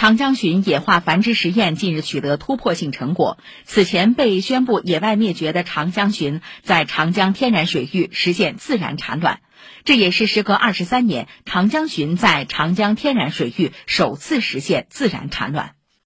长江鲟野化繁殖实验近日取得突破性成果。此前被宣布野外灭绝的长江鲟在长江天然水域实现自然产卵。这也是时隔二十三年长江鲟在长江天然水域首次实现自然产卵。